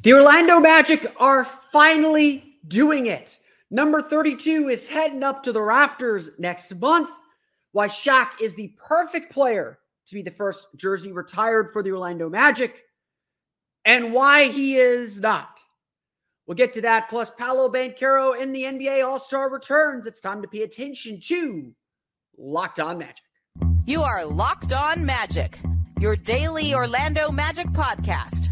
The Orlando Magic are finally doing it. Number 32 is heading up to the rafters next month. Why Shaq is the perfect player to be the first jersey retired for the Orlando Magic, and why he is not. We'll get to that. Plus, Paolo Banchero in the NBA All Star returns. It's time to pay attention to Locked On Magic. You are Locked On Magic, your daily Orlando Magic podcast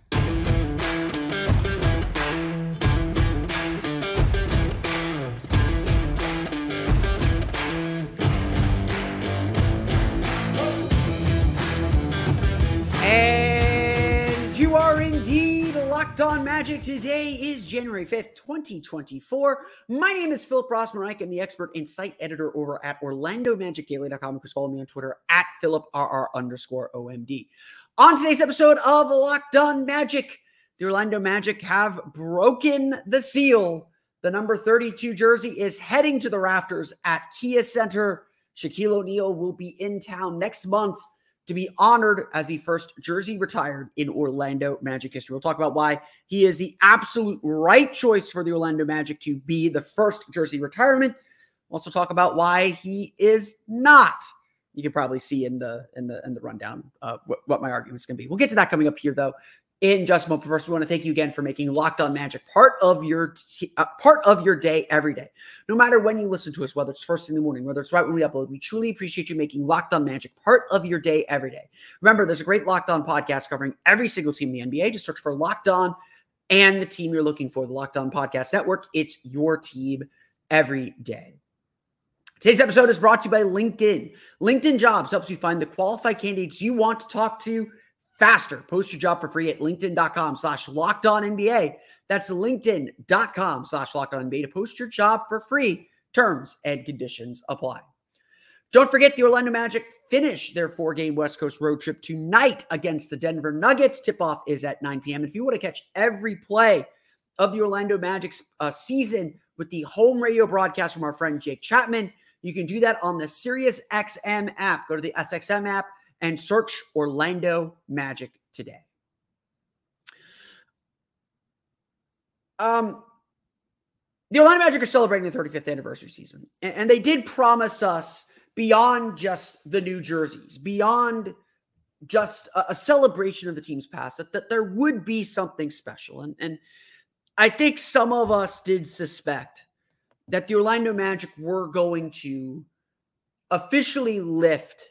Locked on magic. Today is January 5th, 2024. My name is Philip Rossman-Reich. I'm the expert and site editor over at OrlandoMagicDaily.com. You can follow me on Twitter at PhilipRR underscore OMD. On today's episode of Locked On Magic, the Orlando Magic have broken the seal. The number 32 jersey is heading to the rafters at Kia Center. Shaquille O'Neal will be in town next month to be honored as the first jersey retired in Orlando Magic history. We'll talk about why he is the absolute right choice for the Orlando Magic to be the first jersey retirement. We'll also talk about why he is not. You can probably see in the in the in the rundown uh, what, what my argument is going to be. We'll get to that coming up here though in just a moment. First, we want to thank you again for making Locked On Magic part of your t- uh, part of your day every day. No matter when you listen to us, whether it's first in the morning, whether it's right when we upload, we truly appreciate you making Locked On Magic part of your day every day. Remember, there's a great Locked On podcast covering every single team in the NBA. Just search for Locked On and the team you're looking for, the Locked On Podcast Network. It's your team every day. Today's episode is brought to you by LinkedIn. LinkedIn Jobs helps you find the qualified candidates you want to talk to faster. Post your job for free at linkedin.com slash locked on NBA. That's linkedin.com slash locked on NBA to post your job for free. Terms and conditions apply. Don't forget the Orlando Magic finish their four game West Coast road trip tonight against the Denver Nuggets. Tip off is at 9 p.m. If you want to catch every play of the Orlando Magic's uh, season with the home radio broadcast from our friend Jake Chapman, you can do that on the SiriusXM app. Go to the SXM app and search Orlando Magic today. Um, the Orlando Magic are celebrating the 35th anniversary season, and, and they did promise us beyond just the new jerseys, beyond just a, a, celebration of the team's past, that, that there would be something special. And, and I think some of us did suspect that the Orlando Magic were going to officially lift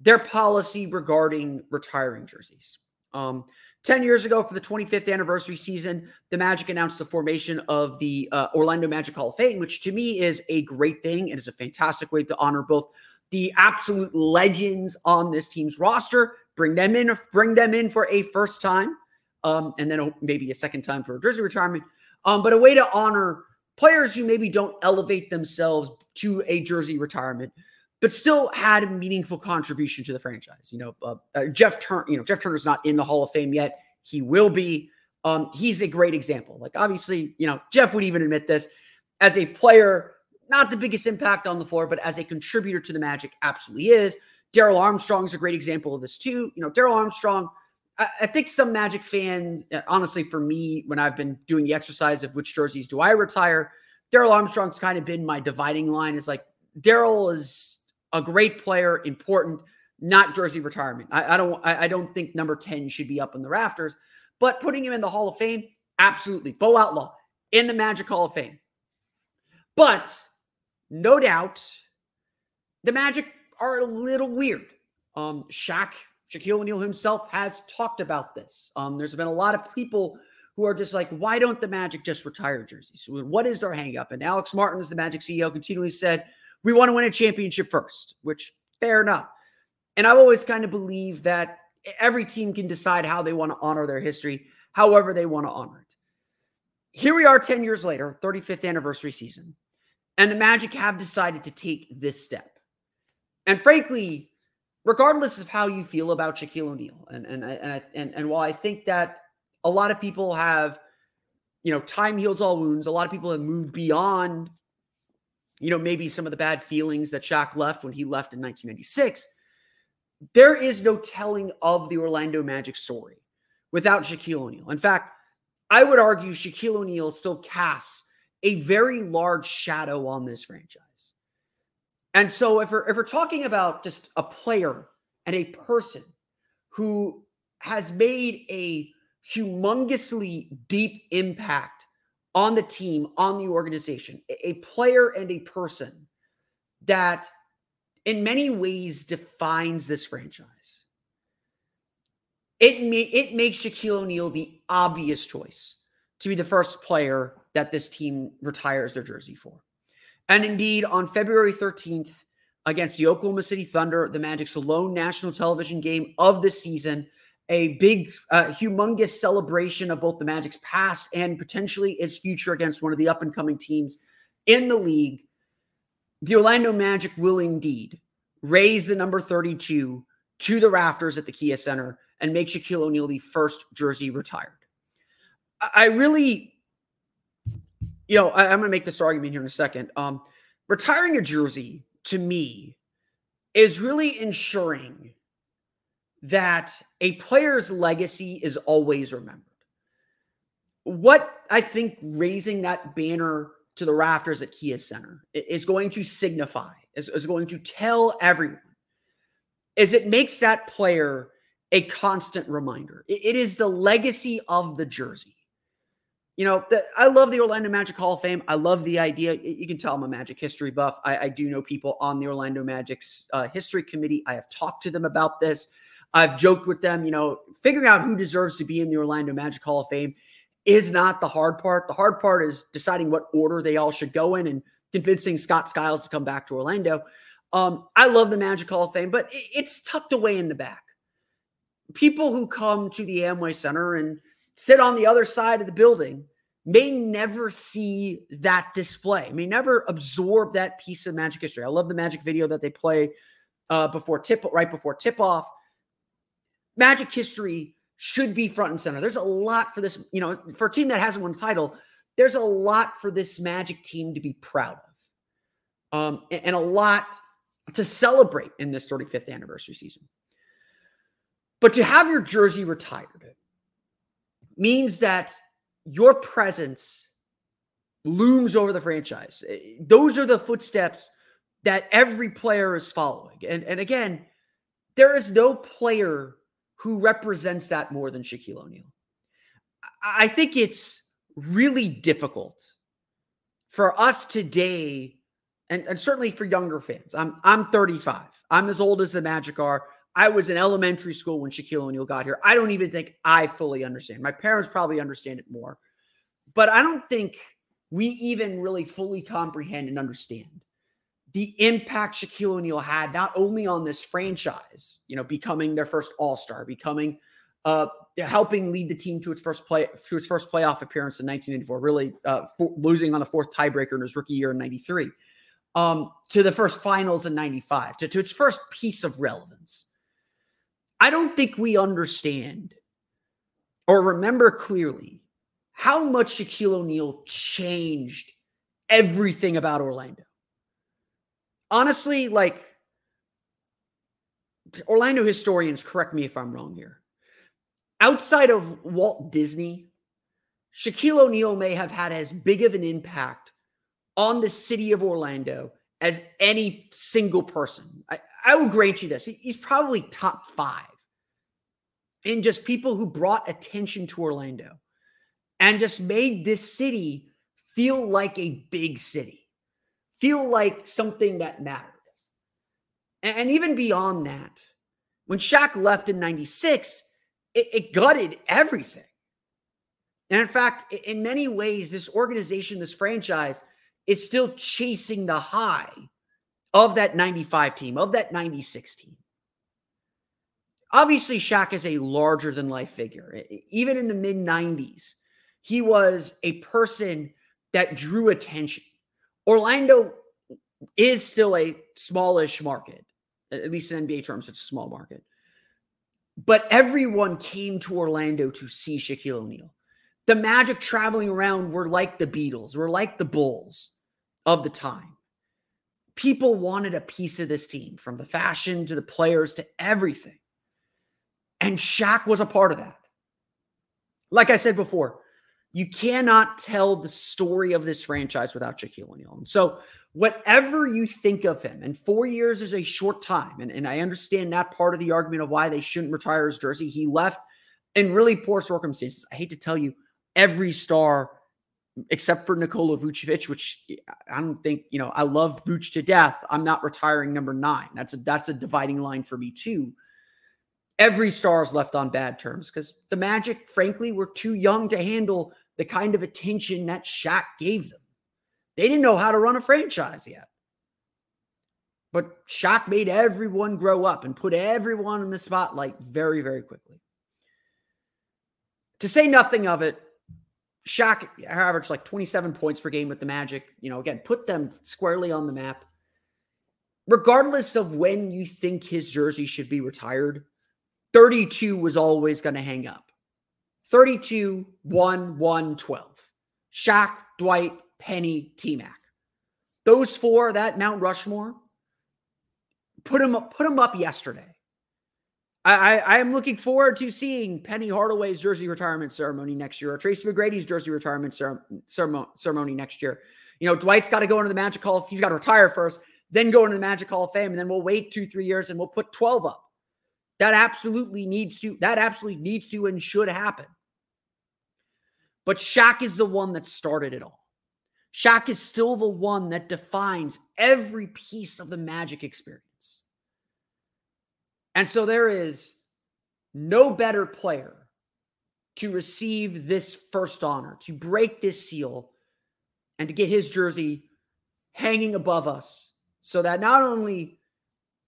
their policy regarding retiring jerseys. Um, 10 years ago, for the 25th anniversary season, the Magic announced the formation of the uh, Orlando Magic Hall of Fame, which to me is a great thing. It is a fantastic way to honor both the absolute legends on this team's roster, bring them in, bring them in for a first time, um, and then maybe a second time for a jersey retirement, um, but a way to honor players who maybe don't elevate themselves to a jersey retirement but still had a meaningful contribution to the franchise. You know, uh, uh, Jeff Turner, you know, Jeff Turner's not in the Hall of Fame yet. He will be. Um, he's a great example. Like, obviously, you know, Jeff would even admit this as a player, not the biggest impact on the floor, but as a contributor to the Magic, absolutely is. Darrell Armstrong's a great example of this too. You know, Darrell Armstrong, I, I think some Magic fans, uh, honestly, for me, when I've been doing the exercise of which jerseys do I retire, Darrell Armstrong's kind of been my dividing line. Is like Darrell is a great player, important, not jersey retirement. I, I don't I, don't think number 10 should be up in the rafters, but putting him in the Hall of Fame, absolutely. Bo Outlaw in the Magic Hall of Fame. But no doubt the Magic are a little weird. Um, Shaq, Shaquille O'Neal himself has talked about this. Um, there's been a lot of people who are just like, why don't the Magic just retire jerseys? What is their hangup? And Alex Martin, Martins, the Magic CEO, continually said, we want to win a championship first, which fair enough. And I've always kind of believed that every team can decide how they want to honor their history, however they want to honor it. Here we are 10 years later, 35th anniversary season, and the Magic have decided to take this step. And frankly, regardless of how you feel about Shaquille O'Neal, and and and and, and while I think that a lot of people have, you know, time heals all wounds, a lot of people have moved beyond you know, maybe some of the bad feelings that Shaq left when he left in 1996. there is no telling of the Orlando Magic story without Shaquille O'Neal. In fact, I would argue Shaquille O'Neal still casts a very large shadow on this franchise. And so if we're if we're talking about just a player and a person who has made a humongously deep impact on the team, on the organization, a player and a person that in many ways defines this franchise. It, ma- it makes Shaquille O'Neal the obvious choice to be the first player that this team retires their jersey for. And indeed, on February 13th, against the Oklahoma City Thunder, the Magic's lone national television game of the season, a big, uh, humongous celebration of both the Magic's past and potentially its future against one of the up and coming teams in the league. The Orlando Magic will indeed raise the number 32 to the rafters at the Kia Center and make Shaquille O'Neal the first jersey retired. I really, you know, I, am going to make this argument here in a second. Um, retiring a jersey to me is really ensuring that a player's legacy is always remembered. What I think raising that banner to the rafters at Kia Center is going to signify, is, is going to tell everyone, is it makes that player a constant reminder. it, it is the legacy of the jersey you know, the, I love the Orlando Magic Hall of Fame. I love the idea. You can tell I'm a Magic history buff. I, I do know people on the Orlando Magic's uh, history committee. I have talked to them about this. I've joked with them. You know, figuring out who deserves to be in the Orlando Magic Hall of Fame is not the hard part. The hard part is deciding what order they all should go in and convincing Scott Skiles to come back to Orlando. Um, I love the Magic Hall of Fame, but it's tucked away in the back. People who come to the Amway Center and sit on the other side of the building may never see that display, may never absorb that piece of magic history. I love the magic video that they play uh, before tip, right before tip off. Magic history should be front and center. There's a lot for this, you know, for a team that hasn't won a title, there's a lot for this magic team to be proud of. Um, and, and a lot to celebrate in this 35th anniversary season. But to have your jersey retired means that your presence looms over the franchise. Eh, those are the footsteps that every player is following. And, and again, there is no player who represents that more than Shaquille O'Neal. I think it's really difficult for us today, and, and certainly for younger fans. I'm I'm 35. I'm as old as the Magic are. I was in elementary school when Shaquille O'Neal got here. I don't even think I fully understand. My parents probably understand it more, but I don't think we even really fully comprehend and understand the impact Shaquille O'Neal had not only on this franchise, you know, becoming their first All Star, becoming, uh, helping lead the team to its first play to its first playoff appearance in 1984, really uh, for, losing on the fourth tiebreaker in his rookie year in '93, um, to the first finals in '95, to, to its first piece of relevance. I don't think we understand or remember clearly how much Shaquille O'Neal changed everything about Orlando. Honestly, like Orlando historians, correct me if I'm wrong here. Outside of Walt Disney, Shaquille O'Neal may have had as big of an impact on the city of Orlando as any single person. I, I will grant you this. He's probably top five in just people who brought attention to Orlando and just made this city feel like a big city, feel like something that mattered. And even beyond that, when Shaq left in 96, it, it gutted everything. And in fact, in many ways, this organization, this franchise, is still chasing the high of that 95 team, of that 96 team. Obviously, Shaq is a larger than life figure. Even in the mid 90s, he was a person that drew attention. Orlando is still a smallish market, at least in NBA terms, it's a small market. But everyone came to Orlando to see Shaquille O'Neal. The Magic traveling around were like the Beatles, were like the Bulls of the time people wanted a piece of this team from the fashion to the players to everything. And Shaq was a part of that. Like I said before, you cannot tell the story of this franchise without Shaquille O'Neal. And so, whatever you think of him, and four years is a short time, and, and I understand that part of the argument of why they shouldn't retire his jersey. He left in really poor circumstances. I hate to tell you, every star except for Nikola Vucevic, which eh, I don't think, you know, I love Vuce to death. I'm not retiring number nine. That's a that's a dividing line for me too. Every star is left on bad terms because the Magic, frankly, were too young to handle the kind of attention that Shaq gave them. They didn't know how to run a franchise yet. But Shaq made everyone grow up and put everyone in the spotlight very, very quickly. To say nothing of it, Shaq averaged like 27 points per game with the Magic. You know, again, put them squarely on the map. Regardless of when you think his jersey should be retired, 32 was always going to hang up. 32, 1, 1, 12. Shaq, Dwight, Penny, T Mac. Those four, that Mount Rushmore, put them up, put them up yesterday. I, I, am looking forward to seeing Penny Hardaway's jersey retirement ceremony next year, or Tracy McGrady's jersey retirement ceremony next year. You know, Dwight's got to go into the Magic Hall. He's got to retire first, then go into the Magic Hall of Fame, and then we'll wait two, three years and we'll put 12 up. That absolutely needs to, that absolutely needs to and should happen. But Shaq is the one that started it all. Shaq is still the one that defines every piece of the magic experience. And so there is no better player to receive this first honor, to break this seal, and to get his jersey hanging above us so that not only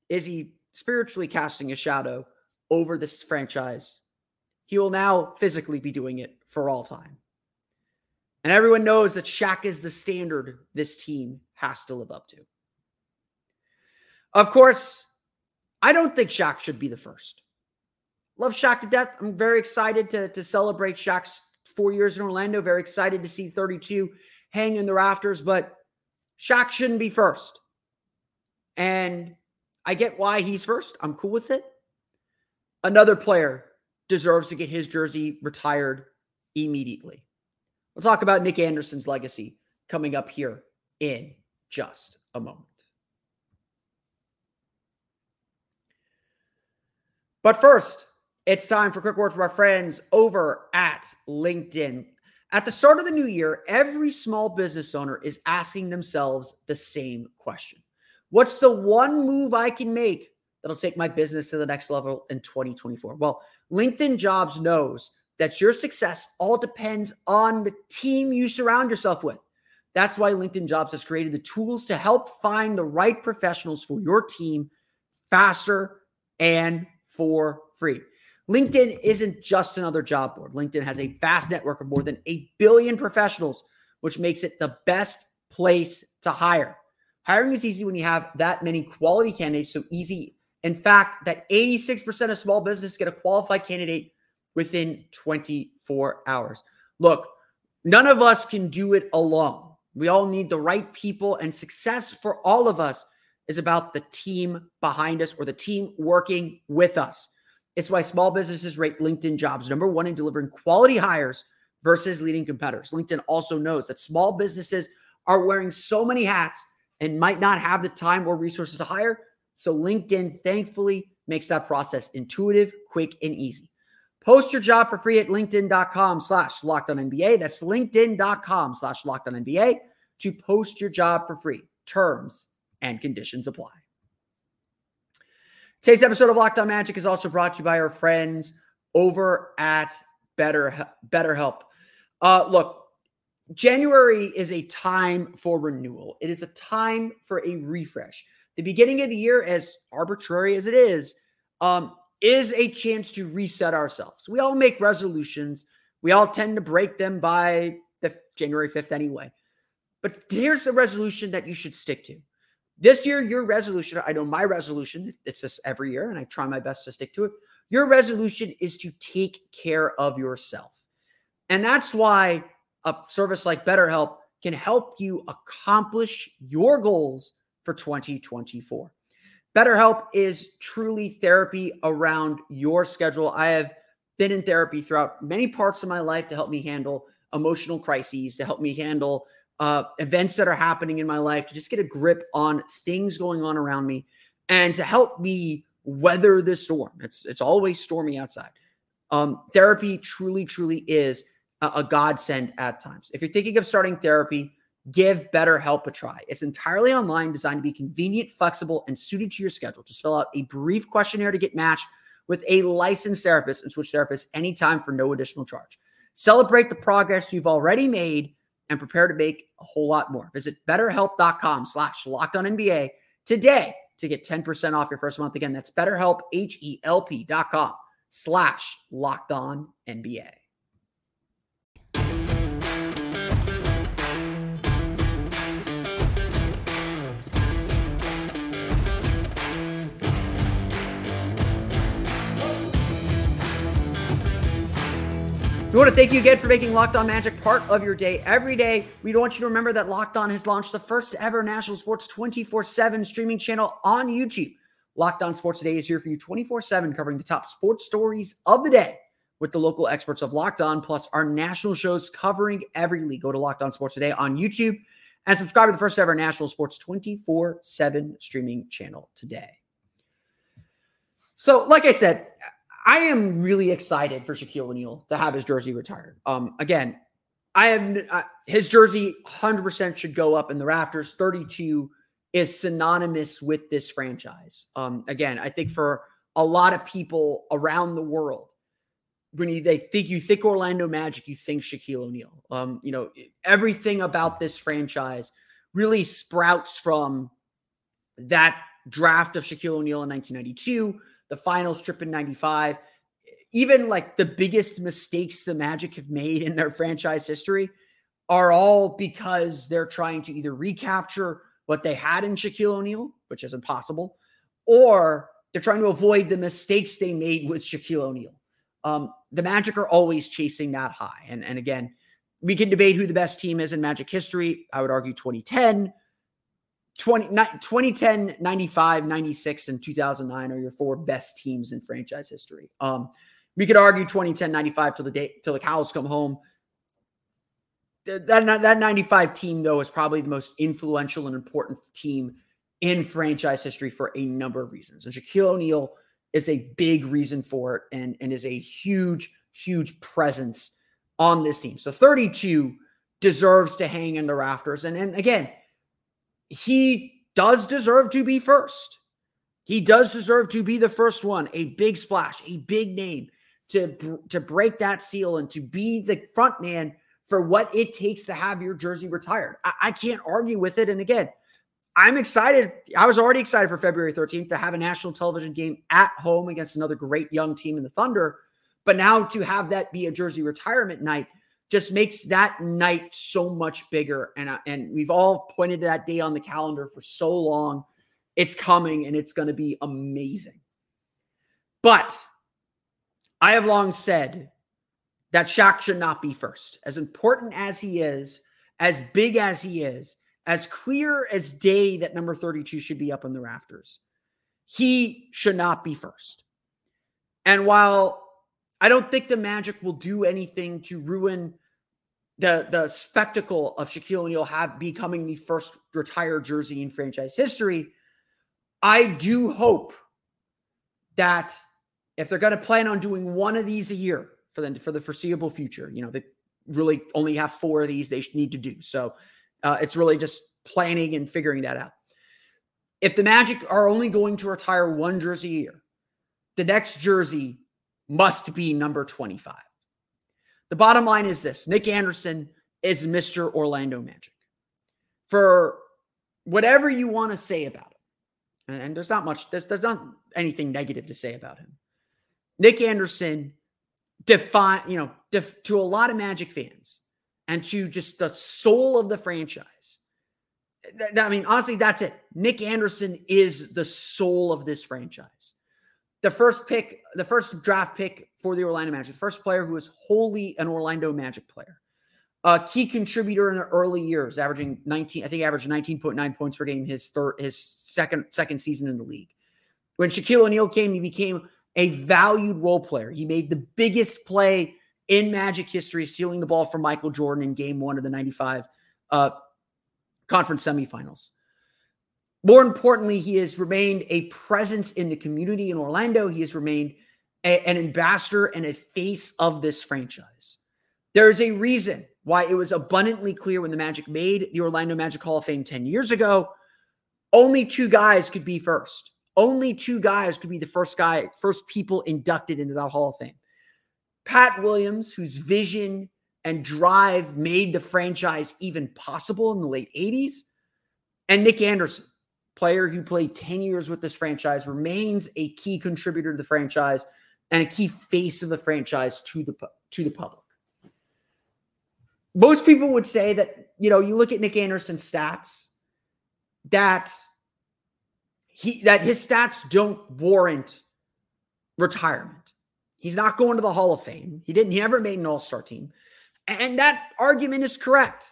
is he spiritually casting a shadow over this franchise, he will now physically be doing it for all time. And everyone knows that Shaq is the standard this team has to live up to. Of course, I don't think Shaq should be the first. Love Shaq to death. I'm very excited to, to celebrate Shaq's four years in Orlando. Very excited to see 32 hang in the rafters, but Shaq shouldn't be first. And I get why he's first. I'm cool with it. Another player deserves to get his jersey retired immediately. We'll talk about Nick Anderson's legacy coming up here in just a moment. But first, it's time for a quick word from our friends over at LinkedIn. At the start of the new year, every small business owner is asking themselves the same question What's the one move I can make that'll take my business to the next level in 2024? Well, LinkedIn Jobs knows that your success all depends on the team you surround yourself with. That's why LinkedIn Jobs has created the tools to help find the right professionals for your team faster and for free. LinkedIn isn't just another job board. LinkedIn has a vast network of more than a billion professionals, which makes it the best place to hire. Hiring is easy when you have that many quality candidates, so easy. In fact, that 86% of small business get a qualified candidate within 24 hours. Look, none of us can do it alone. We all need the right people, and success for all of us is about the team behind us or the team working with us. It's why small businesses rate LinkedIn jobs number one in delivering quality hires versus leading competitors. LinkedIn also knows that small businesses are wearing so many hats and might not have the time or resources to hire. So LinkedIn thankfully makes that process intuitive, quick, and easy. Post your job for free at linkedin.com slash locked on NBA. That's linkedin.com slash locked on NBA to post your job for free. Terms and conditions apply. Today's episode of Locked On Magic is also brought to you by our friends over at Better BetterHelp. Uh, look, January is a time for renewal. It is a time for a refresh. The beginning of the year, as arbitrary as it is, um, is a chance to reset ourselves. We all make resolutions. We all tend to break them by the January 5th anyway. But here's the resolution that you should stick to. This year, your resolution, I know my resolution, it's this every year, and I try my best to stick to it. Your resolution is to take care of yourself. And that's why a service like BetterHelp can help you accomplish your goals for 2024. BetterHelp is truly therapy around your schedule. I have been in therapy throughout many parts of my life to help me handle emotional crises, to help me handle uh, events that are happening in my life, to just get a grip on things going on around me, and to help me weather the storm. It's it's always stormy outside. Um, therapy truly, truly is a, a godsend at times. If you're thinking of starting therapy, give BetterHelp a try. It's entirely online, designed to be convenient, flexible, and suited to your schedule. Just fill out a brief questionnaire to get matched with a licensed therapist and switch therapists anytime for no additional charge. Celebrate the progress you've already made and prepare to make a whole lot more. Visit betterhelp.com slash locked today to get 10% off your first month. Again, that's betterhelp, H-E-L-P dot com slash locked on NBA. We want to thank you again for making Locked On Magic part of your day every day. We want you to remember that Locked On has launched the first ever national sports 24 7 streaming channel on YouTube. Locked On Sports Today is here for you 24 7, covering the top sports stories of the day with the local experts of Locked On, plus our national shows covering every league. Go to Locked On Sports Today on YouTube and subscribe to the first ever national sports 24 7 streaming channel today. So, like I said, I am really excited for Shaquille O'Neal to have his jersey retired. Um, again, I have uh, his jersey 100% should go up in the rafters. 32 is synonymous with this franchise. Um, again, I think for a lot of people around the world, when you, they think you think Orlando Magic, you think Shaquille O'Neal. Um, you know, everything about this franchise really sprouts from that draft of Shaquille O'Neal in 1992 the finals trip in 95, even like the biggest mistakes the Magic have made in their franchise history are all because they're trying to either recapture what they had in Shaquille O'Neal, which is impossible, or they're trying to avoid the mistakes they made with Shaquille O'Neal. Um, the Magic are always chasing that high. And, and again, we can debate who the best team is in Magic history. I would argue 2010. 20, 2010, 95, 96, and 2009 are your four best teams in franchise history. Um, we could argue 2010, 95 till the day till the cows come home. That, that, that 95 team, though, is probably the most influential and important team in franchise history for a number of reasons. And Shaquille O'Neal is a big reason for it and, and is a huge, huge presence on this team. So 32 deserves to hang in the rafters. And, and again, he does deserve to be first. He does deserve to be the first one, a big splash, a big name to, to break that seal and to be the front man for what it takes to have your jersey retired. I, I can't argue with it. And again, I'm excited. I was already excited for February 13th to have a national television game at home against another great young team in the Thunder. But now to have that be a jersey retirement night just makes that night so much bigger. And, uh, and we've all pointed to that day on the calendar for so long. It's coming and it's going to be amazing. But I have long said that Shaq should not be first. As important as he is, as big as he is, as clear as day that number 32 should be up in the rafters, he should not be first. And while I don't think the Magic will do anything to ruin the the spectacle of Shaquille O'Neal have becoming the first retired jersey in franchise history, I do hope that if they're going to plan on doing one of these a year for the for the foreseeable future, you know, they really only have four of these they need to do. So uh, it's really just planning and figuring that out. If the Magic are only going to retire one jersey a year, the next jersey must be number 25. The bottom line is this Nick Anderson is Mr. Orlando Magic. For whatever you want to say about him, and, there's not much, there's, there's not anything negative to say about him. Nick Anderson define, you know, def, to a lot of Magic fans and to just the soul of the franchise. I mean, honestly, that's it. Nick Anderson is the soul of this franchise the first pick, the first draft pick for the Orlando Magic, the first player who was wholly an Orlando Magic player. a key contributor in the early years, averaging 19, I think averaged 19.9 points per game his third his second second season in the league. When Shaquille O'Neal came, he became a valued role player. He made the biggest play in Magic history, stealing the ball from Michael Jordan in game one of the 95 uh, conference semifinals. More importantly, he has remained a presence in the community in Orlando. He has remained a, an ambassador and a face of this franchise. There is a reason why it was abundantly clear when the Magic made the Orlando Magic Hall of Fame 10 years ago. Only two guys could be first. Only two guys could be the first guy, first people inducted into that Hall of Fame. Pat Williams, whose vision and drive made the franchise even possible in the late 80s, and Nick Anderson, player who played 10 years with this franchise, remains a key contributor to the franchise and a key face of the franchise to the to the public. Most people would say that, you know, you look at Nick Anderson's stats, that he that his stats don't warrant retirement. He's not going to the Hall of Fame. He didn't he ever made an all-star team. And that argument is correct.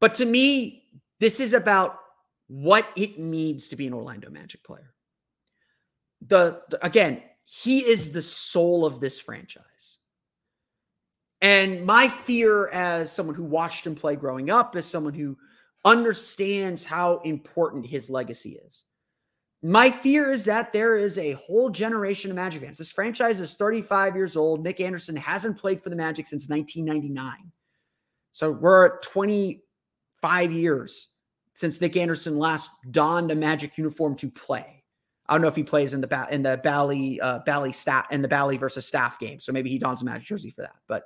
But to me, this is about what it means to be an Orlando Magic player. The, the, again, he is the soul of this franchise. And my fear as someone who watched him play growing up, as someone who understands how important his legacy is. My fear is that there is a whole generation of Magic fans. This franchise is 35 years old. Nick Anderson hasn't played for the Magic since 1999. So we're at 25 years since Nick Anderson last donned a Magic uniform to play. I don't know if he plays in the in the Bally uh, Bally stat in the Bally versus staff game, so maybe he dons a Magic jersey for that. But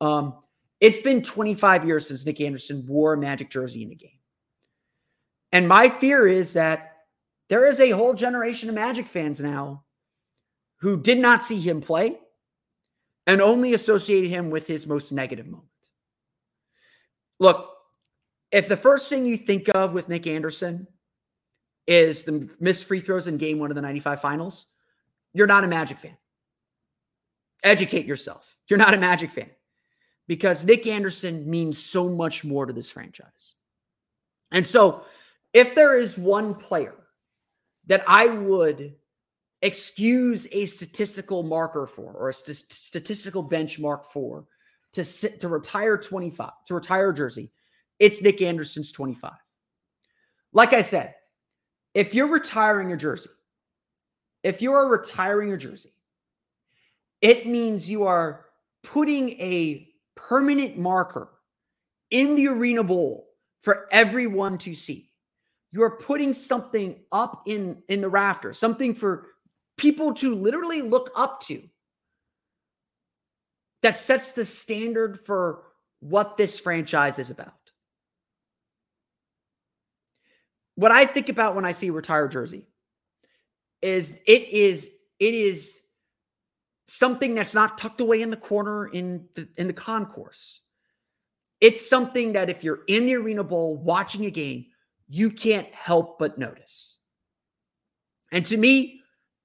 um, it's been 25 years since Nick Anderson wore a Magic jersey in a game, and my fear is that there is a whole generation of Magic fans now who did not see him play and only associated him with his most negative moment. Look, if the first thing you think of with Nick Anderson is the missed free throws in game one of the 95 finals, you're not a Magic fan. Educate yourself. You're not a Magic fan because Nick Anderson means so much more to this franchise. And so, if there is one player that I would excuse a statistical marker for or a st- statistical benchmark for to sit to retire 25 to retire jersey it's Nick Anderson's 25. Like I said, if you're retiring your jersey, if you are retiring your jersey, it means you are putting a permanent marker in the Arena Bowl for everyone to see. You are putting something up in in the rafter, something for people to literally look up to. That sets the standard for what this franchise is about. What I think about when I see retired jersey is it is it is something that's not tucked away in the corner in the in the concourse. It's something that if you're in the arena bowl watching a game, you can't help but notice. And to me,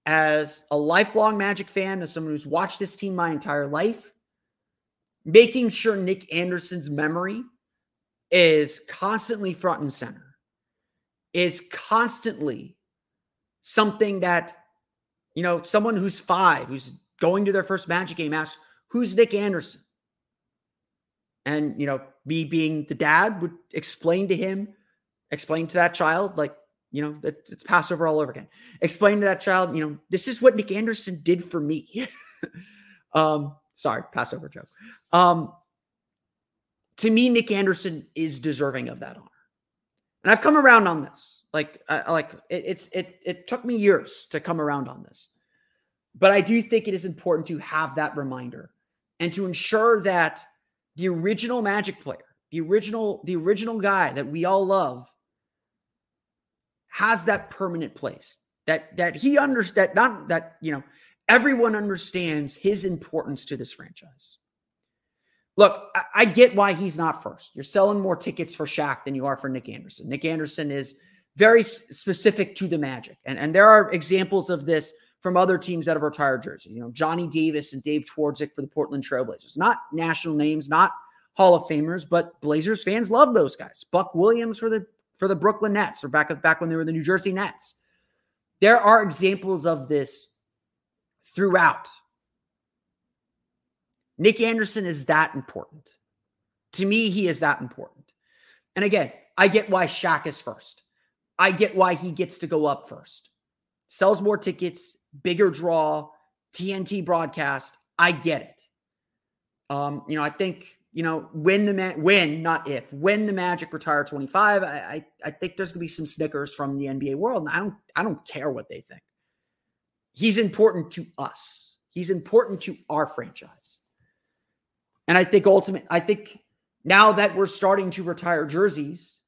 as a lifelong Magic fan, as someone who's watched this team my entire life, making sure Nick Anderson's memory is constantly front and center is constantly something that, you know, someone who's five, who's going to their first Magic game asks, Who's Nick Anderson? And, you know, me being the dad would explain to him, explain to that child, like, you know, it's Passover all over again. Explain to that child, you know, this is what Nick Anderson did for me. um, sorry, Passover joke. Um, to me, Nick Anderson is deserving of that honor. And I've come around on this. Like, I, like it, it's it it took me years to come around on this, but I do think it is important to have that reminder and to ensure that the original Magic player, the original the original guy that we all love, has that permanent place. That that he understands that not that you know everyone understands his importance to this franchise. Look, I, get why he's not first. You're selling more tickets for Shaq than you are for Nick Anderson. Nick Anderson is very specific to the Magic. And, and there are examples of this from other teams that have retired jerseys. You know, Johnny Davis and Dave Twardzik for the Portland Trailblazers. Not national names, not Hall of Famers, but Blazers fans love those guys. Buck Williams for the for the Brooklyn Nets, or back back when they were the New Jersey Nets. There are examples of this throughout. Nick Anderson is that important. To me, he is that important. And again, I get why Shaq is first. I get why he gets to go up first. Sells more tickets, bigger draw, TNT broadcast. I get it. Um, you know, I think you know when the man when not if when the Magic retire 25, I, I I think there's gonna be some snickers from the NBA world, and I don't I don't care what they think. He's important to us. He's important to our franchise. And I think ultimately, I think now that we're starting to retire jerseys,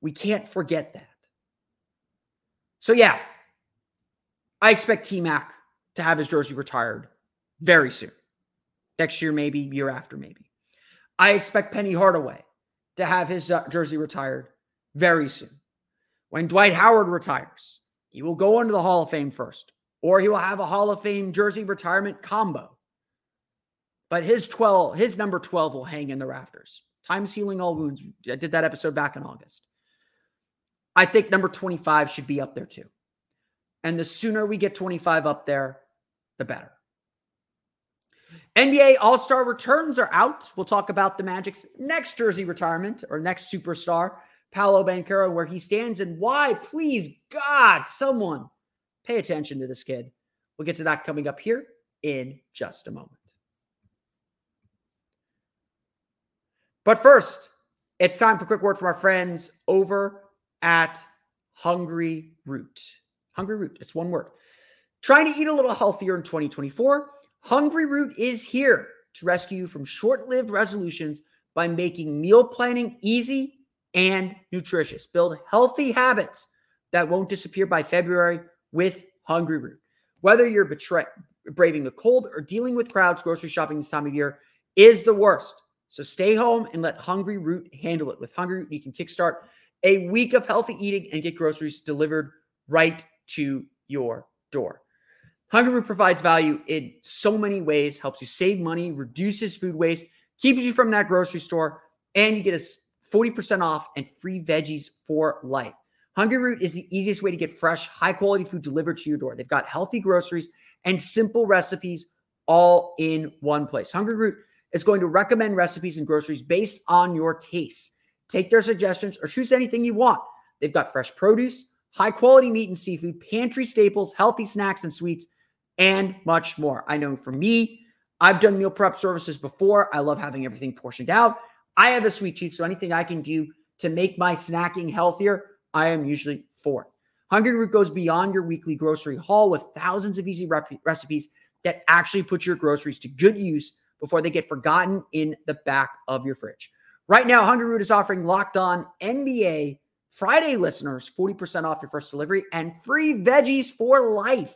we can't forget that. So, yeah, I expect T Mac to have his jersey retired very soon. Next year, maybe, year after, maybe. I expect Penny Hardaway to have his uh, jersey retired very soon. When Dwight Howard retires, he will go into the Hall of Fame first, or he will have a Hall of Fame jersey retirement combo. But his 12, his number 12 will hang in the rafters. Time's healing all wounds. I did that episode back in August. I think number 25 should be up there too. And the sooner we get 25 up there, the better. NBA All Star returns are out. We'll talk about the Magic's next jersey retirement or next superstar, Paolo Banchero, where he stands and why. Please, God, someone pay attention to this kid. We'll get to that coming up here in just a moment. But first, it's time for a quick word from our friends over at Hungry Root. Hungryroot, it's one word. Trying to eat a little healthier in 2024, Hungryroot is here to rescue you from short lived resolutions by making meal planning easy and nutritious. Build healthy habits that won't disappear by February with Hungryroot. Whether you're betray- braving the cold or dealing with crowds, grocery shopping this time of year is the worst. So stay home and let Hungryroot handle it. With Hungryroot, you can kickstart a week of healthy eating and get groceries delivered right to your door. Hungryroot provides value in so many ways, helps you save money, reduces food waste, keeps you from that grocery store, and you get a 40% off and free veggies for life. Hungryroot is the easiest way to get fresh, high quality food delivered to your door. They've got healthy groceries and simple recipes all in one place. Hungryroot is going to recommend recipes and groceries based on your tastes. Take their suggestions or choose anything you want. They've got fresh produce, high quality meat and seafood, pantry staples, healthy snacks and sweets, and much more. I know for me, I've done meal prep services before. I love having everything portioned out. I have a sweet tooth, so anything I can do to make my snacking healthier, I am usually for. Hungryroot goes beyond your weekly grocery haul with thousands of easy rep- recipes that actually put your groceries to good use before they get forgotten in the back of your fridge. Right now, Hungryroot is offering locked on NBA Friday listeners 40% off your first delivery and free veggies for life.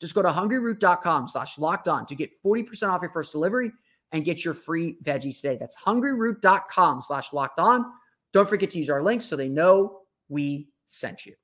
Just go to hungryroot.com slash locked on to get 40% off your first delivery and get your free veggies today. That's hungryroot.com slash locked on. Don't forget to use our links so they know we sent you.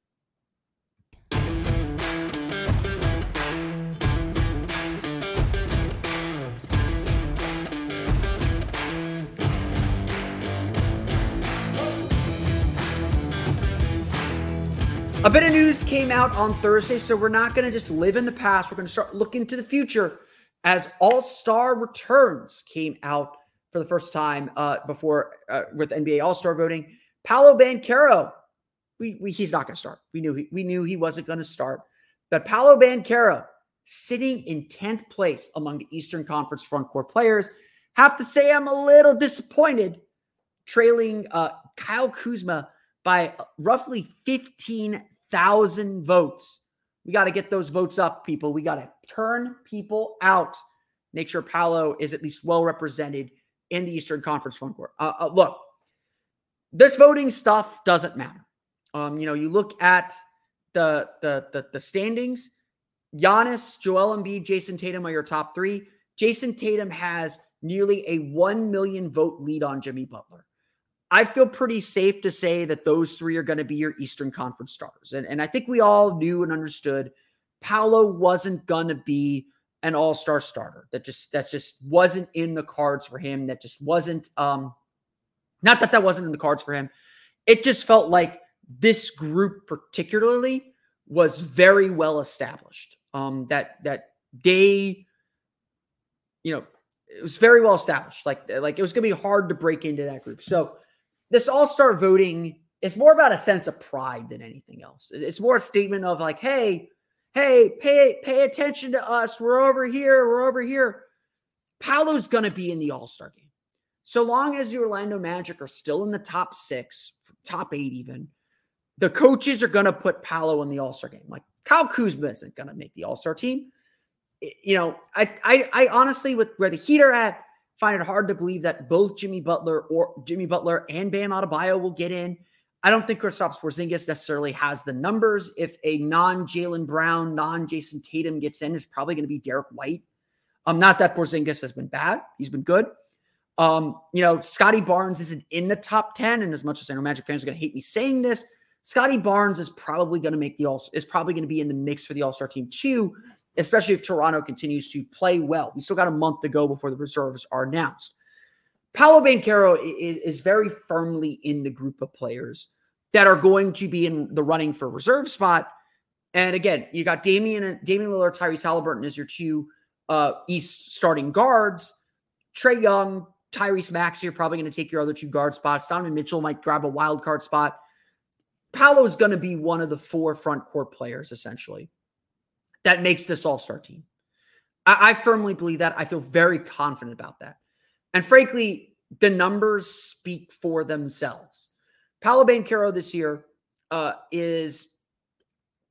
A bit of news came out on Thursday, so we're not going to just live in the past. We're going to start looking to the future as All Star returns came out for the first time uh, before uh, with NBA All Star voting. Paolo Banchero, we, we he's not going to start. We knew he, we knew he wasn't going to start, but Paolo Banchero sitting in tenth place among the Eastern Conference front court players. Have to say, I'm a little disappointed, trailing uh, Kyle Kuzma by roughly 15,000 votes. We got to get those votes up, people. We got to turn people out. Make sure Paolo is at least well represented in the Eastern Conference front court. Uh, uh, look, this voting stuff doesn't matter. Um, you know, you look at the, the the the standings. Giannis, Joel Embiid, Jayson Tatum are your top three. Jayson Tatum has nearly a one million vote lead on Jimmy Butler. I feel pretty safe to say that those three are going to be your Eastern Conference stars. And, and I think we all knew and understood Paolo wasn't gonna be an all-star starter. That just that just wasn't in the cards for him. That just wasn't um not that that wasn't in the cards for him. It just felt like this group particularly was very well established. Um that that they you know, it was very well established. Like like it was going to be hard to break into that group. So this all-star voting is more about a sense of pride than anything else. It's more a statement of like, hey, hey, pay pay attention to us. We're over here. We're over here. Paolo's going to be in the All Star game. So long as the Orlando Magic are still in the top six, top eight, even, the coaches are going to put Paolo in the All Star game. Like Kyle Kuzma isn't going to make the All Star team. You know, I, I, I honestly, with where the Heat are at, find it hard to believe that both Jimmy Butler or Jimmy Butler and Bam Adebayo will get in. I don't think Kristaps Porzingis necessarily has the numbers. If a non-Jaylen Brown, non-Jayson Tatum gets in, it's probably going to be Derrick White. Um, not that Porzingis has been bad; he's been good. Um, you know, Scottie Barnes isn't in the top ten, and as much as I know Magic fans are going to hate me saying this, Scottie Barnes is probably going to make the all is probably going to be in the mix for the All Star team too, especially if Toronto continues to play well. We still got a month to go before the reserves are announced. Paolo Banchero is, very firmly in the group of players that are going to be in the running for reserve spot. And again, you got Damian Damian Lillard, Tyrese Haliburton as your two uh, East starting guards. Trae Young, Tyrese Maxey, you're probably going to take your other two guard spots. Donovan Mitchell might grab a wild card spot. Paolo is going to be one of the four front court players, essentially, that makes this all star team. I, I firmly believe that. I feel very confident about that. And frankly, the numbers speak for themselves. Paolo Banchero this year uh, is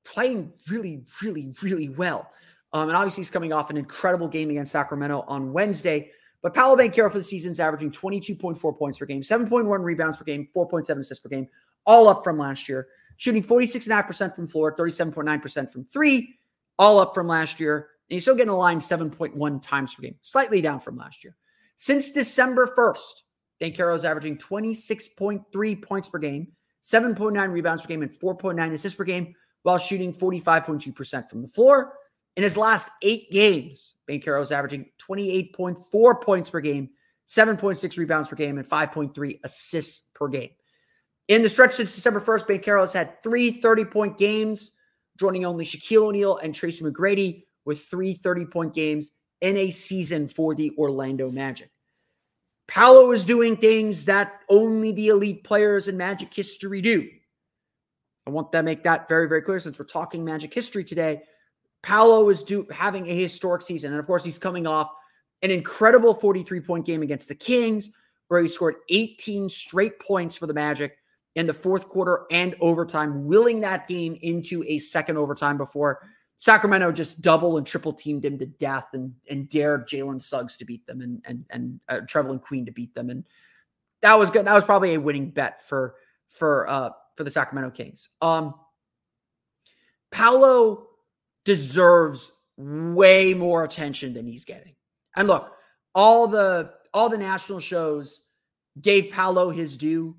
playing really, really, really well. Um, and obviously, he's coming off an incredible game against Sacramento on Wednesday. But Paolo Banchero for the season is averaging 22.4 points per game, 7.1 rebounds per game, 4.7 assists per game, all up from last year. Shooting 46.5% from floor, 37.9% from three, all up from last year. And he's still getting a line 7.1 times per game, slightly down from last year. Since December 1st, Banchero is averaging 26.3 points per game, 7.9 rebounds per game, and 4.9 assists per game while shooting 45.2% from the floor. In his last eight games, Banchero is averaging 28.4 points per game, 7.6 rebounds per game, and 5.3 assists per game. In the stretch since December 1st, Banchero has had three 30 point games, joining only Shaquille O'Neal and Tracy McGrady with three 30 point games in a season for the Orlando Magic. Paolo is doing things that only the elite players in Magic history do. I want to make that very, very clear since we're talking Magic history today. Paolo is do, having a historic season. And of course, he's coming off an incredible 43 point game against the Kings, where he scored 18 straight points for the Magic in the fourth quarter and overtime, willing that game into a second overtime before Sacramento just double and triple teamed him to death and and dared Jalen Suggs to beat them and and and uh, Trevelin Queen to beat them and that was good. That was probably a winning bet for for uh for the Sacramento Kings. Um Paolo deserves way more attention than he's getting. And look, all the all the national shows gave Paolo his due.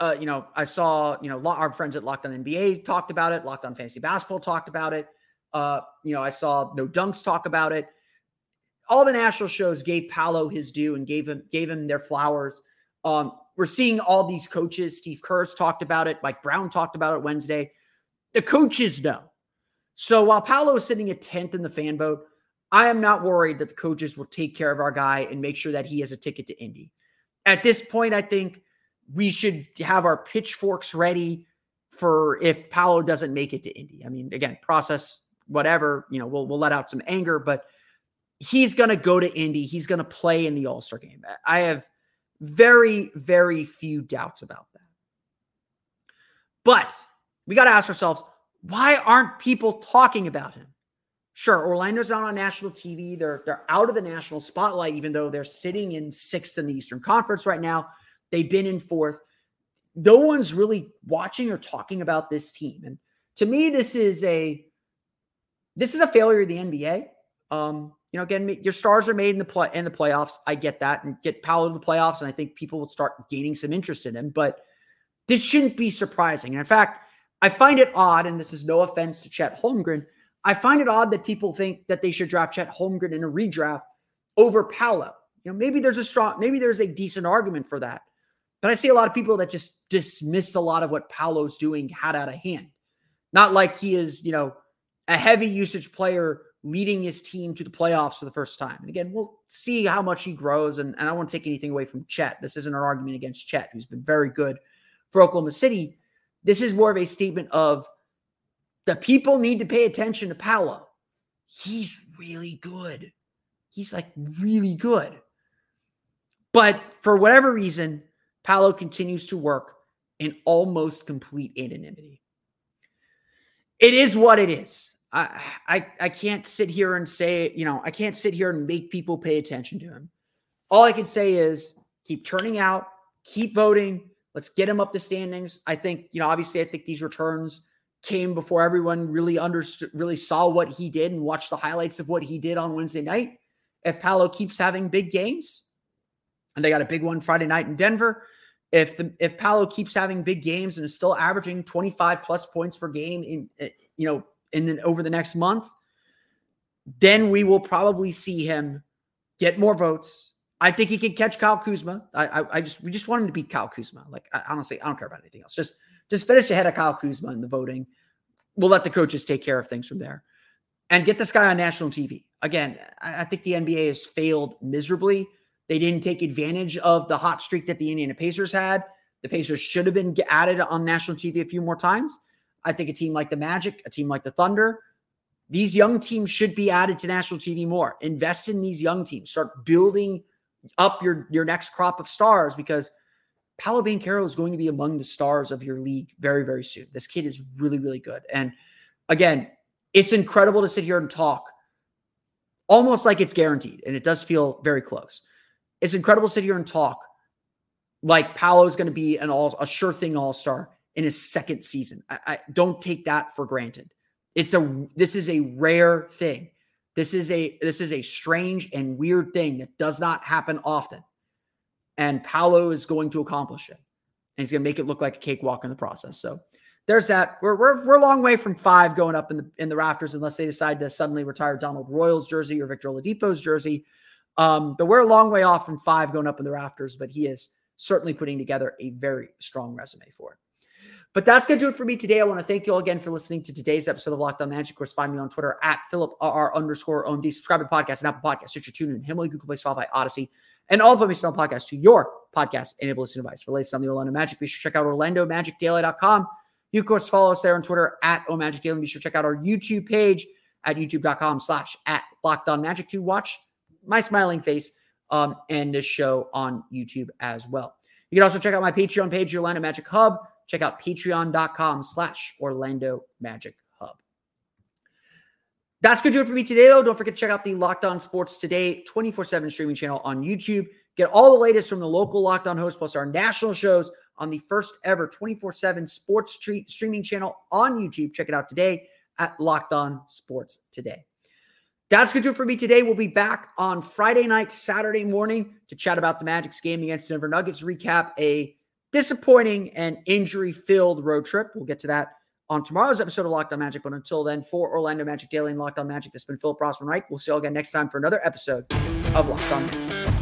Uh, you know, I saw, you know, our friends at Locked On NBA talked about it. Locked On Fantasy Basketball talked about it. Uh, you know, I saw No Dunks talk about it. All the national shows gave Paolo his due and gave him gave him their flowers. Um, we're seeing all these coaches. Steve Kerr's talked about it. Mike Brown talked about it Wednesday. The coaches know. So while Paolo is sitting at 10th in the fan vote, I am not worried that the coaches will take care of our guy and make sure that he has a ticket to Indy. At this point, I think we should have our pitchforks ready for if Paolo doesn't make it to Indy. I mean, again, process whatever, you know, we'll we'll let out some anger, but he's going to go to Indy. He's going to play in the All-Star game. I have very very few doubts about that. But we got to ask ourselves, why aren't people talking about him? Sure, Orlando's not on national TV. They're they're out of the national spotlight even though they're sitting in 6th in the Eastern Conference right now. They've been in 4th. No one's really watching or talking about this team. And to me this is a this is a failure of the NBA. Um, you know, again, your stars are made in the play in the playoffs. I get that, and get Paolo to the playoffs, and I think people will start gaining some interest in him. But this shouldn't be surprising. And in fact, I find it odd, and this is no offense to Chet Holmgren. I find it odd that people think that they should draft Chet Holmgren in a redraft over Paolo. You know, maybe there's a strong, maybe there's a decent argument for that. But I see a lot of people that just dismiss a lot of what Paolo's doing had out of hand. Not like he is, you know, a heavy usage player leading his team to the playoffs for the first time. And again, we'll see how much he grows. And, and I to take anything away from Chet. This isn't an argument against Chet, who's been very good for Oklahoma City. This is more of a statement of the people need to pay attention to Paolo. He's really good. He's like really good. But for whatever reason, Paolo continues to work in almost complete anonymity. It is what it is. I, I I can't sit here and say, you know, I can't sit here and make people pay attention to him. All I can say is keep turning out, keep voting. Let's get him up the standings. I think, you know, obviously, I think these returns came before everyone really understood, really saw what he did and watched the highlights of what he did on Wednesday night. If Paolo keeps having big games, and they got a big one Friday night in Denver. If the if Paolo keeps having big games and is still averaging 25 plus points per game in eh, you know in the, over the next month, then we will probably see him get more votes. I think he can catch Kyle Kuzma. I, I, I just we just want him to beat Kyle Kuzma. Like I, honestly, I don't care about anything else. Just just finish ahead of Kyle Kuzma in the voting. We'll let the coaches take care of things from there, and get this guy on national TV. Again, I, I think the NBA has failed miserably. They didn't take advantage of the hot streak that the Indiana Pacers had. The Pacers should have been added on national TV a few more times. I think a team like the Magic, a team like the Thunder, these young teams should be added to national TV more. Invest in these young teams. Start building up your your next crop of stars because Paolo Banchero is going to be among the stars of your league very very soon. This kid is really really good. And again, it's incredible to sit here and talk almost like it's guaranteed and it does feel very close. It's incredible to sit here and talk like Paolo is going to be an all a sure thing all-star in his second season. I, I don't take that for granted. It's a this is a rare thing. This is a this is a strange and weird thing that does not happen often. And Paolo is going to accomplish it. And he's going to make it look like a cakewalk in the process. So there's that. We're, we're, we're a long way from five going up in the in the rafters unless they decide to suddenly retire Donald Royal's jersey or Victor Oladipo's jersey. Um, but we're a long way off from five going up in the rafters, but he is certainly putting together a very strong resume for it. But that's going to do it for me today. I want to thank you all again for listening to today's episode of Locked On Magic. Of course, find me on Twitter at Philip R underscore OMD. Subscribe to the podcast and Apple Podcasts, Stitcher, TuneIn, Himalaya, Google Play, Spotify, Odyssey, and all of them on podcast to your podcast enabled listening device. For latest on the Orlando Magic, be sure to check out OrlandoMagicDaily.com. You, of course, follow us there on Twitter at OMagicDaily. Be sure to check out our YouTube page at youtube.com slash at Locked On Magic to watch my smiling face um, and this show on YouTube as well. You can also check out my Patreon page, Orlando Magic Hub. Check out patreon.com slash Orlando Magic Hub. That's going to do it for me today, though. Don't forget to check out the Locked On Sports Today 24 7 streaming channel on YouTube. Get all the latest from the local Locked On hosts, plus our national shows on the first ever 24 7 sports streaming channel on YouTube. Check it out today at Locked On Sports Today. That's going to do it for me today. We'll be back on Friday night, Saturday morning to chat about the Magic's game against Denver Nuggets, recap a disappointing and injury filled road trip. We'll get to that on tomorrow's episode of Locked On Magic. But until then, for Orlando Magic Daily and Locked On Magic, this has been Philip Rossman Reich. We'll see you all again next time for another episode of Locked On Magic.